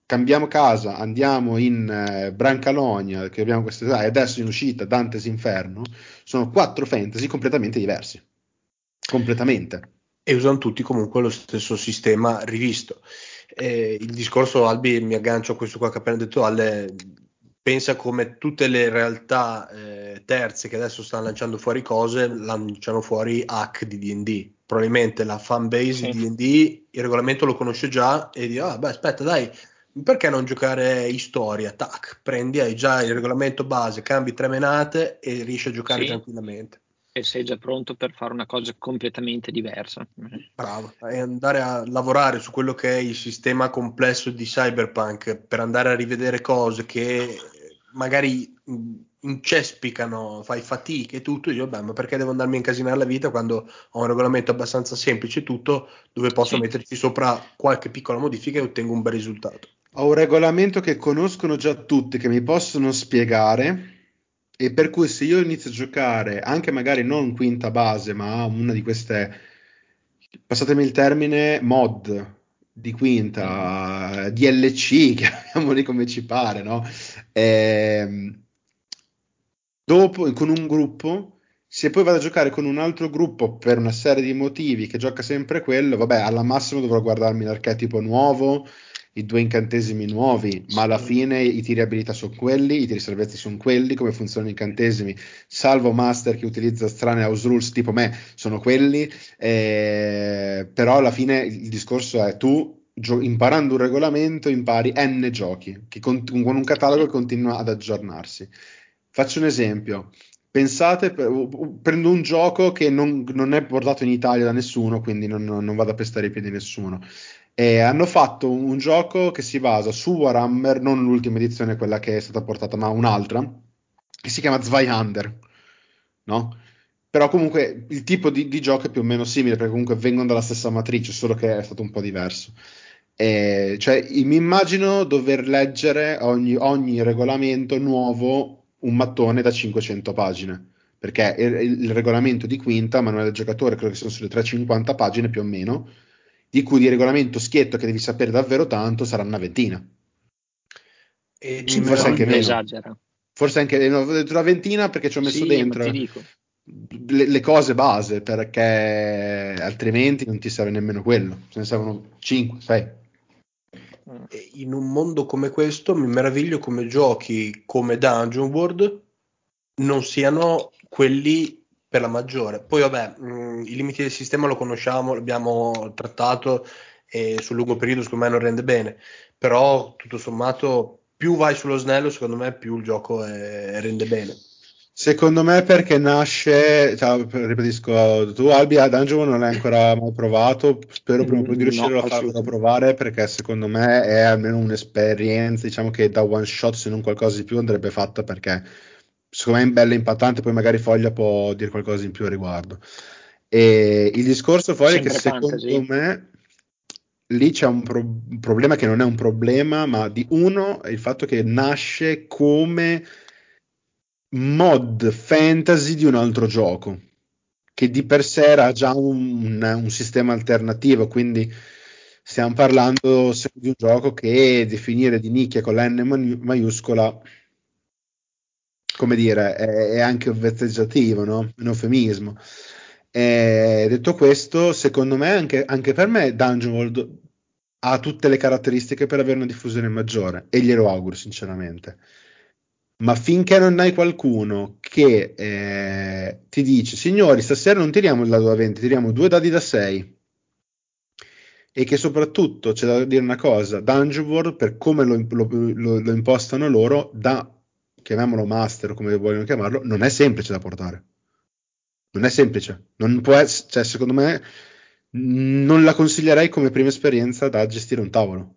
Cambiamo casa, andiamo in eh, Brancalonia, che abbiamo queste, ah, e adesso in uscita Dante's Inferno. Sono quattro fantasy completamente diversi. Completamente. E usano tutti comunque lo stesso sistema rivisto. Eh, il discorso, Albi, mi aggancio a questo qua che ha appena detto Ale, pensa come tutte le realtà eh, terze che adesso stanno lanciando fuori cose, lanciano fuori hack di D&D. Probabilmente la fanbase Sì. di D&D il regolamento lo conosce già e dice, ah beh aspetta dai, perché non giocare storia? Tac, prendi, hai già il regolamento base, cambi tre menate e riesci a giocare Sì. tranquillamente. E sei già pronto per fare una cosa completamente diversa. Bravo, e andare a lavorare su quello che è il sistema complesso di Cyberpunk per andare a rivedere cose che magari incespicano, fai fatica e tutto. Io, beh, ma perché devo andarmi a incasinare la vita quando ho un regolamento abbastanza semplice e tutto, dove posso Sì. metterci sopra qualche piccola modifica e ottengo un bel risultato. Ho un regolamento che conoscono già tutti, che mi possono spiegare, e per cui se io inizio a giocare anche magari non quinta base, ma una di queste, passatemi il termine, mod di quinta, DLC, chiamiamoli come ci pare, no? Ehm, dopo, con un gruppo, se poi vado a giocare con un altro gruppo per una serie di motivi che gioca sempre quello, vabbè, alla massimo dovrò guardarmi l'archetipo nuovo i due incantesimi nuovi, ma alla fine i tiri abilità sono quelli, i tiri salvezza sono quelli, come funzionano i incantesimi, salvo master che utilizza strane house rules tipo me, sono quelli, eh, però alla fine il discorso è tu gio- imparando un regolamento impari n giochi, che con, con un catalogo che continua ad aggiornarsi. Faccio un esempio. Pensate, prendo un gioco che non, non è portato in Italia da nessuno, quindi non, non vado a pestare i piedi di nessuno. E hanno fatto un, gioco che si basa su Warhammer, non l'ultima edizione, quella che è stata portata, ma un'altra, che si chiama Zweihander, no? Però comunque il tipo di, di gioco è più o meno simile, perché comunque vengono dalla stessa matrice, solo che è stato un po' diverso. E, cioè, mi immagino dover leggere ogni, ogni regolamento nuovo un mattone da 500 pagine, perché il, il regolamento di quinta, manuale del giocatore, credo che siano sulle 350 pagine più o meno, di cui di regolamento schietto che devi sapere davvero tanto sarà una ventina. E Sì, forse anche meno. esagera. Forse anche no, ho detto una ventina perché ci ho messo Sì, dentro ma ti dico. le, le cose base, perché altrimenti non ti serve nemmeno quello. Ce ne servono 5, 6. E in un mondo come questo mi meraviglio come giochi come Dungeon World non siano quelli per la maggiore. Poi vabbè, mh, i limiti del sistema lo conosciamo, l'abbiamo trattato e sul lungo periodo secondo me non rende bene, però tutto sommato più vai sullo snello secondo me più il gioco è- rende bene. Secondo me perché nasce, ciao, ripetisco, tu Albi a Dungeon non l'hai ancora mai provato, spero prima o poi di No, riuscire a farlo provare perché secondo me è almeno un'esperienza, diciamo che da one shot se non qualcosa di più andrebbe fatta perché secondo me è bella impattante, poi magari Foglia può dire qualcosa in più a riguardo. E il discorso Foglia è che Sempre secondo fantasy? me lì c'è un, pro- un problema che non è un problema, ma di uno è il fatto che nasce come mod fantasy di un altro gioco, che di per sé era già un- un sistema alternativo, quindi stiamo parlando di un gioco che definire di nicchia con la N maiuscola, come dire, è, è anche un vezzeggiativo, no? un eufemismo. E detto questo, secondo me, anche, anche per me, Dungeon World ha tutte le caratteristiche per avere una diffusione maggiore e glielo auguro sinceramente. Ma finché non hai qualcuno che eh, ti dice, signori, stasera non tiriamo il dado da 20, tiriamo due dadi da 6 e che soprattutto c'è da dire una cosa, Dungeon World per come lo, lo, lo, lo impostano loro, da chiamiamolo master come vogliono chiamarlo, non è semplice da portare. Non è semplice, non può essere, cioè secondo me non la consiglierei come prima esperienza da gestire un tavolo.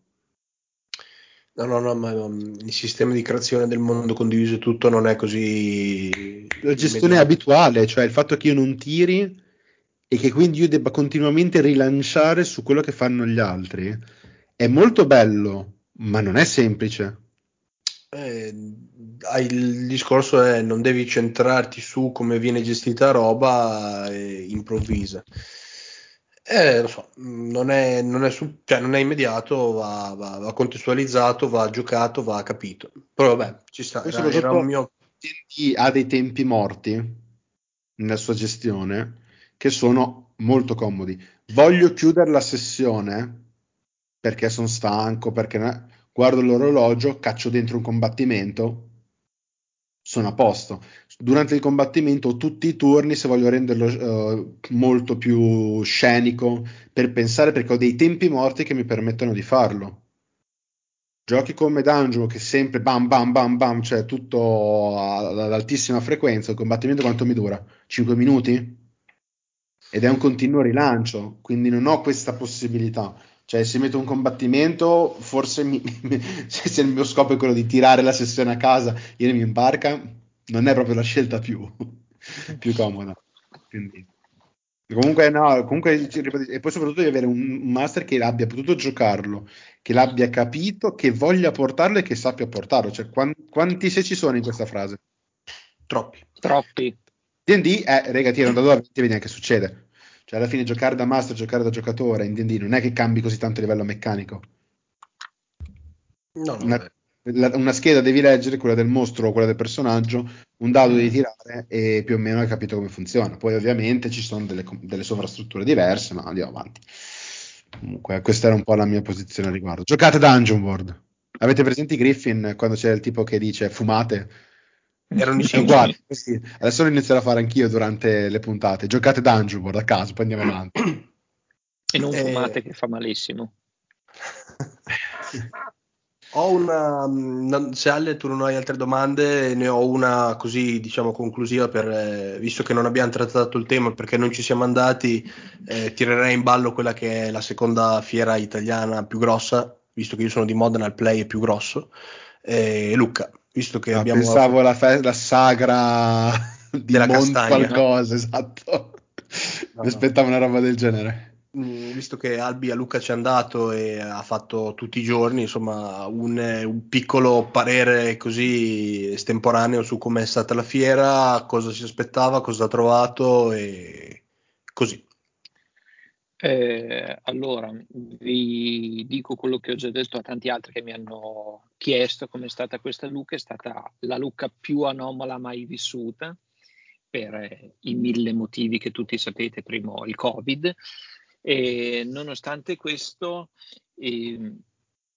No, no, no, ma il sistema di creazione del mondo condiviso tutto non è così. La gestione è abituale, cioè il fatto che io non tiri e che quindi io debba continuamente rilanciare su quello che fanno gli altri è molto bello, ma non è semplice. Eh, il discorso è non devi centrarti su come viene gestita roba e improvvisa. Eh, lo so, non è, non è, su, cioè non è immediato, va, va, va, contestualizzato, va giocato, va capito. Però vabbè, ci sta. Era, era un mio... Ha dei tempi morti nella sua gestione che sono molto comodi. Voglio chiudere la sessione perché sono stanco, perché guardo l'orologio, caccio dentro un combattimento, sono a posto. Durante il combattimento tutti i turni se voglio renderlo uh, molto più scenico per pensare perché ho dei tempi morti che mi permettono di farlo. Giochi come Dungeon che sempre bam bam bam bam, cioè tutto ad altissima frequenza, il combattimento quanto mi dura? 5 minuti? ed è un continuo rilancio, quindi non ho questa possibilità. Cioè, se metto un combattimento, forse mi, mi, se il mio scopo è quello di tirare la sessione a casa, irmi in barca, non è proprio la scelta più, più comoda. Quindi, comunque, no, comunque, e poi soprattutto di avere un, master che abbia potuto giocarlo, che l'abbia capito, che voglia portarlo e che sappia portarlo. Cioè, quanti, quanti se ci sono in questa frase? Troppi. Troppi. D&D è, rega, tira da 2 vedi anche succede. Cioè, alla fine giocare da master, giocare da giocatore in D&D non è che cambi così tanto a livello meccanico. No, una, la, una, scheda devi leggere, quella del mostro o quella del personaggio, un dado devi tirare e più o meno hai capito come funziona. Poi ovviamente ci sono delle, delle sovrastrutture diverse, ma andiamo avanti. Comunque, questa era un po' la mia posizione al riguardo. Giocate Dungeon World. Avete presenti Griffin quando c'è il tipo che dice fumate? Erano i uguali. Sì. Adesso lo inizierò a fare anch'io durante le puntate. Giocate Dungeon World a caso, poi andiamo avanti. E non fumate, eh... che fa malissimo. ho una. Se Ale tu non hai altre domande, ne ho una così diciamo conclusiva per eh, visto che non abbiamo trattato il tema perché non ci siamo andati, eh, tirerei in ballo quella che è la seconda fiera italiana più grossa, visto che io sono di Modena, il play è più grosso. Eh, Luca, visto che no, abbiamo... Pensavo la, fe- la sagra di della Mont castagna. qualcosa, esatto. No, Mi aspettavo no. una roba del genere. Mm, visto che Albi a Luca ci è andato e ha fatto tutti i giorni, insomma, un, un piccolo parere così estemporaneo su come è stata la fiera, cosa si aspettava, cosa ha trovato e così. Eh, allora, vi dico quello che ho già detto a tanti altri che mi hanno chiesto come è stata questa Luca, è stata la Luca più anomala mai vissuta per eh, i mille motivi che tutti sapete, primo il Covid, e nonostante questo eh,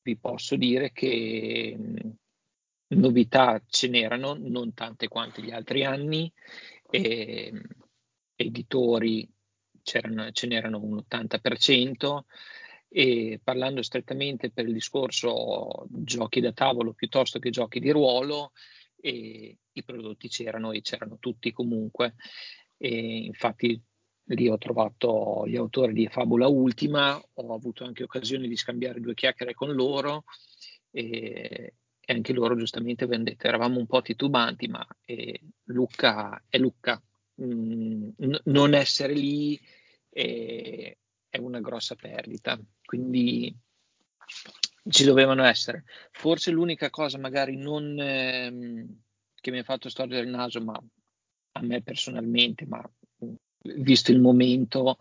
vi posso dire che novità ce n'erano, non tante quante gli altri anni, e, editori ce n'erano un 80% e parlando strettamente per il discorso giochi da tavolo piuttosto che giochi di ruolo, i prodotti c'erano e c'erano tutti comunque. E infatti lì ho trovato gli autori di Fabula Ultima, ho avuto anche occasione di scambiare due chiacchiere con loro e, e anche loro giustamente avevano detto eravamo un po' titubanti, ma eh, Lucca è Lucca, mm, n- non essere lì è, è una grossa perdita. Quindi ci dovevano essere. Forse l'unica cosa magari non ehm, che mi ha fatto storcere il naso, ma a me personalmente, ma visto il momento,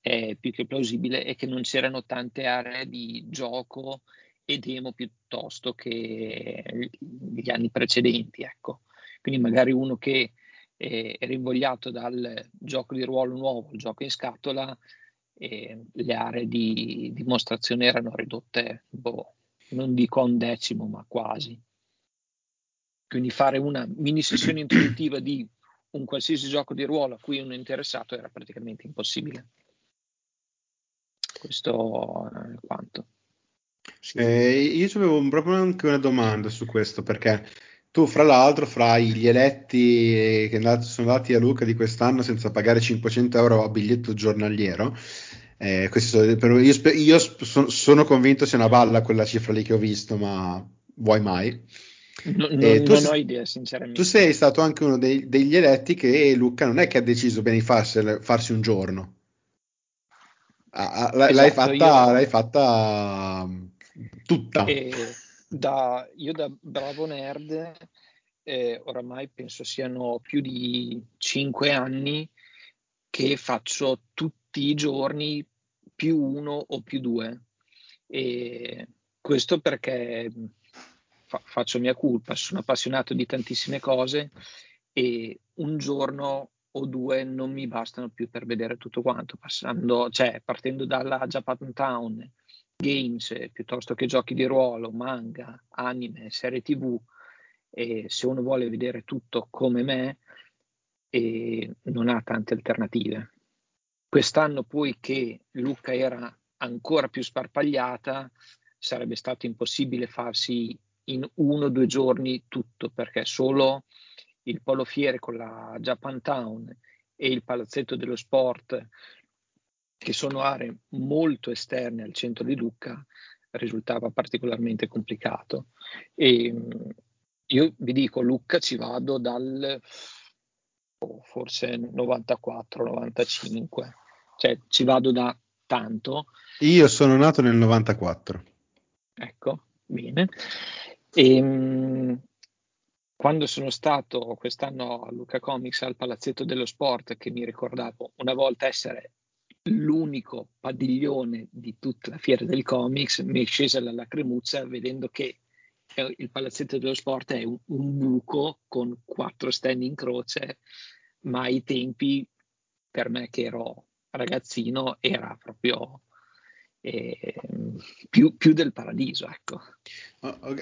è più che plausibile è che non c'erano tante aree di gioco e demo piuttosto che gli anni precedenti. Ecco. Quindi magari uno che eh, era invogliato dal gioco di ruolo nuovo, il gioco in scatola, le aree di dimostrazione erano ridotte, boh, non dico a un decimo, ma quasi. Quindi fare una mini sessione introduttiva di un qualsiasi gioco di ruolo a cui uno è interessato era praticamente impossibile. Questo è quanto. Eh, io avevo proprio anche una domanda su questo, perché tu, fra l'altro, fra gli eletti che sono andati a Luca di quest'anno senza pagare 500 euro a biglietto giornaliero, eh, sono, io, io sono, sono convinto sia una balla quella cifra lì che ho visto, ma vuoi mai? No, no, non ho idea, sinceramente. Tu sei stato anche uno dei, degli eletti che Luca non è che ha deciso bene di farsi, farsi un giorno. Ah, l'hai, esatto, fatta, io... l'hai, fatta, mm, tutta. E da, io da bravo nerd, eh, oramai penso siano più di cinque anni che faccio tutti i giorni più uno o più due. E questo perché fa, faccio mia colpa, sono appassionato di tantissime cose e un giorno o due non mi bastano più per vedere tutto quanto, passando, cioè, partendo dalla Japan Town, games, piuttosto che giochi di ruolo, manga, anime, serie tv, e se uno vuole vedere tutto come me, e non ha tante alternative. Quest'anno poi che Lucca era ancora più sparpagliata, sarebbe stato impossibile farsi in uno o due giorni tutto, perché solo il Polo Fiere con la Japantown e il Palazzetto dello Sport, che sono aree molto esterne al centro di Lucca, risultava particolarmente complicato. E io vi dico, Lucca ci vado dal oh, forse 94-95, cioè ci vado da tanto. Io sono nato nel 94. Ecco, bene. E, ehm, quando sono stato quest'anno a Luca Comics al Palazzetto dello Sport, che mi ricordavo una volta essere l'unico padiglione di tutta la fiera del comics, mi è scesa la lacrimuzza vedendo che il Palazzetto dello Sport è un, un buco con quattro stand in croce, ma ai tempi per me che ero ragazzino era proprio eh, più, più, del paradiso. Ecco.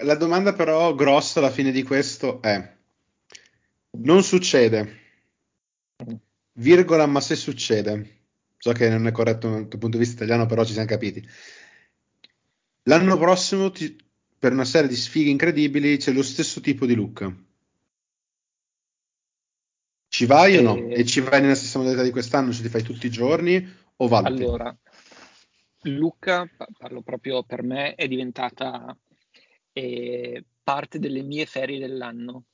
La domanda però grossa alla fine di questo è, non succede, virgola, ma se succede, so che non è corretto dal punto di vista italiano, però ci siamo capiti. L'anno prossimo, ti, per una serie di sfighe incredibili, c'è lo stesso tipo di look. Ci vai e... o no? E ci vai nella stessa modalità di quest'anno, se ti fai tutti i giorni o valuti? Allora, Lucca, parlo proprio per me, è diventata eh, parte delle mie ferie dell'anno.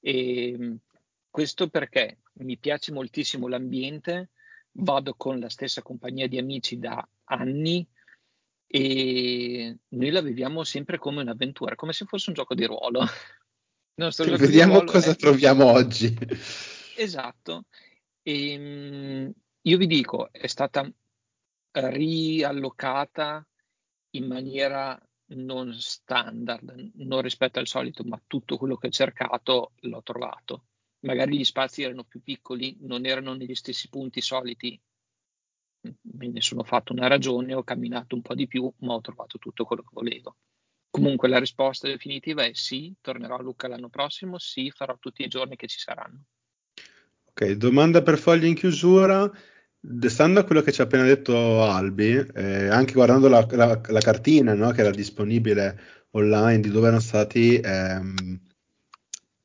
E questo perché mi piace moltissimo l'ambiente, vado con la stessa compagnia di amici da anni e noi la viviamo sempre come un'avventura, come se fosse un gioco di ruolo. Vediamo ruolo cosa è... troviamo oggi. Esatto. E, ehm, io vi dico, è stata riallocata in maniera non standard, non rispetto al solito, ma tutto quello che ho cercato l'ho trovato. Magari gli spazi erano più piccoli, non erano negli stessi punti soliti, me ne sono fatto una ragione, ho camminato un po' di più, ma ho trovato tutto quello che volevo. Comunque la risposta definitiva è sì, tornerò a Lucca l'anno prossimo, sì, farò tutti i giorni che ci saranno. Ok, domanda per foglia in chiusura. Stando a quello che ci ha appena detto Albi, eh, anche guardando la, la, la cartina no, che era disponibile online di dove erano stati ehm,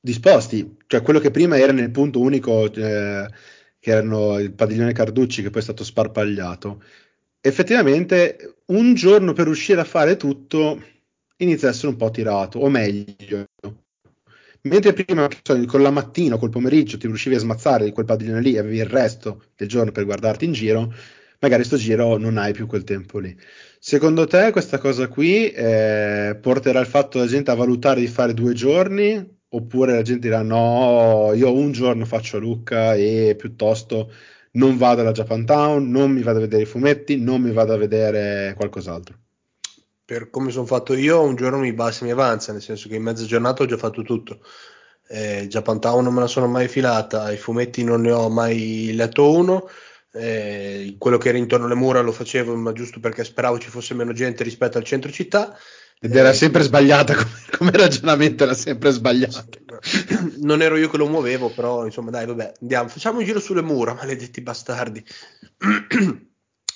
disposti, cioè quello che prima era nel punto unico eh, che erano il padiglione Carducci che poi è stato sparpagliato, effettivamente un giorno per riuscire a fare tutto inizia a essere un po' tirato, o meglio, Mentre prima con la mattina o col pomeriggio ti riuscivi a smazzare di quel padiglione lì e avevi il resto del giorno per guardarti in giro, magari sto giro non hai più quel tempo lì. Secondo te questa cosa qui eh, porterà il fatto la gente a valutare di fare due giorni oppure la gente dirà no, io un giorno faccio Lucca e piuttosto non vado alla Japantown, non mi vado a vedere i fumetti, non mi vado a vedere qualcos'altro. Per come sono fatto io, un giorno mi basta e mi avanza, nel senso che in mezza giornata ho già fatto tutto. Eh, Japantown non me la sono mai filata, i fumetti non ne ho mai letto uno. Eh, quello che era intorno alle mura lo facevo, ma giusto perché speravo ci fosse meno gente rispetto al centro città. Ed era eh, sempre sbagliata come, come, ragionamento, era sempre sbagliato. Non ero io che lo muovevo, però insomma, dai, vabbè, andiamo, facciamo un giro sulle mura, maledetti bastardi.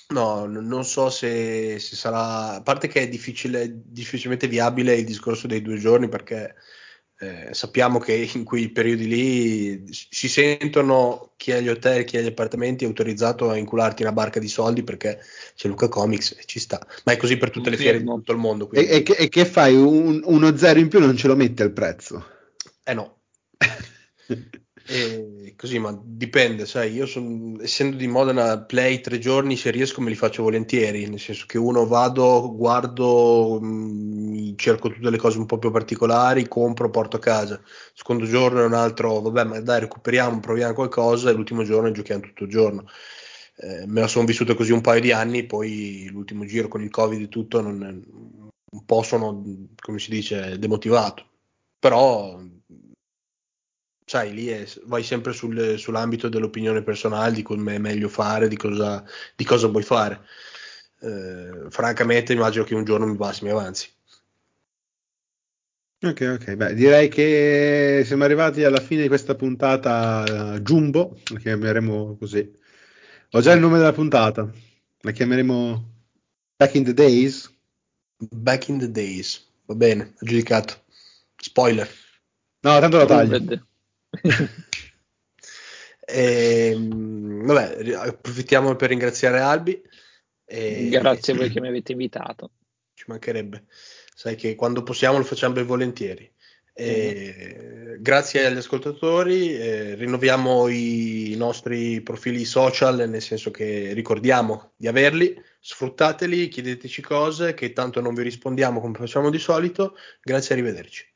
No, non so se, se, sarà. A parte che è difficile, difficilmente viabile il discorso dei due giorni perché eh, sappiamo che in quei periodi lì si sentono chi ha gli hotel, chi ha gli appartamenti è autorizzato a incularti una barca di soldi perché c'è Luca Comics e ci sta. Ma è così per tutte le fiere di tutto il mondo. E, e, che, e, che, fai? Un, uno zero in più non ce lo metti al prezzo? Eh no. E così, ma dipende, sai, io son, essendo di Modena play tre giorni, se riesco me li faccio volentieri, nel senso che uno vado, guardo, mh, mm, cerco tutte le cose un po' più particolari, compro, porto a casa. Secondo giorno è un altro, vabbè, ma dai, recuperiamo, proviamo qualcosa e l'ultimo giorno giochiamo tutto il giorno. Eh, me la sono vissuta così un paio di anni, poi l'ultimo giro con il Covid e tutto, non, un po' sono, come si dice, demotivato. Però sai, lì è, vai sempre sul, sull'ambito dell'opinione personale, di come è meglio fare, di cosa, di cosa vuoi fare. Eh, francamente, immagino che un giorno mi basti, mi avanzi. Ok, ok, beh, direi che siamo arrivati alla fine di questa puntata uh, Jumbo, la chiameremo così. Ho già il nome della puntata, la chiameremo Back in the Days. Back in the Days, va bene, aggiudicato. Spoiler. No, tanto la taglio. E, ehm, vabbè, approfittiamo per ringraziare Albi. E, Grazie a voi che mi avete invitato. Ci mancherebbe. Sai che quando possiamo lo facciamo ben volentieri. E, grazie agli ascoltatori, eh, rinnoviamo i nostri profili social, nel senso che ricordiamo di averli, sfruttateli, chiedeteci cose che tanto non vi rispondiamo come facciamo di solito. Grazie, arrivederci.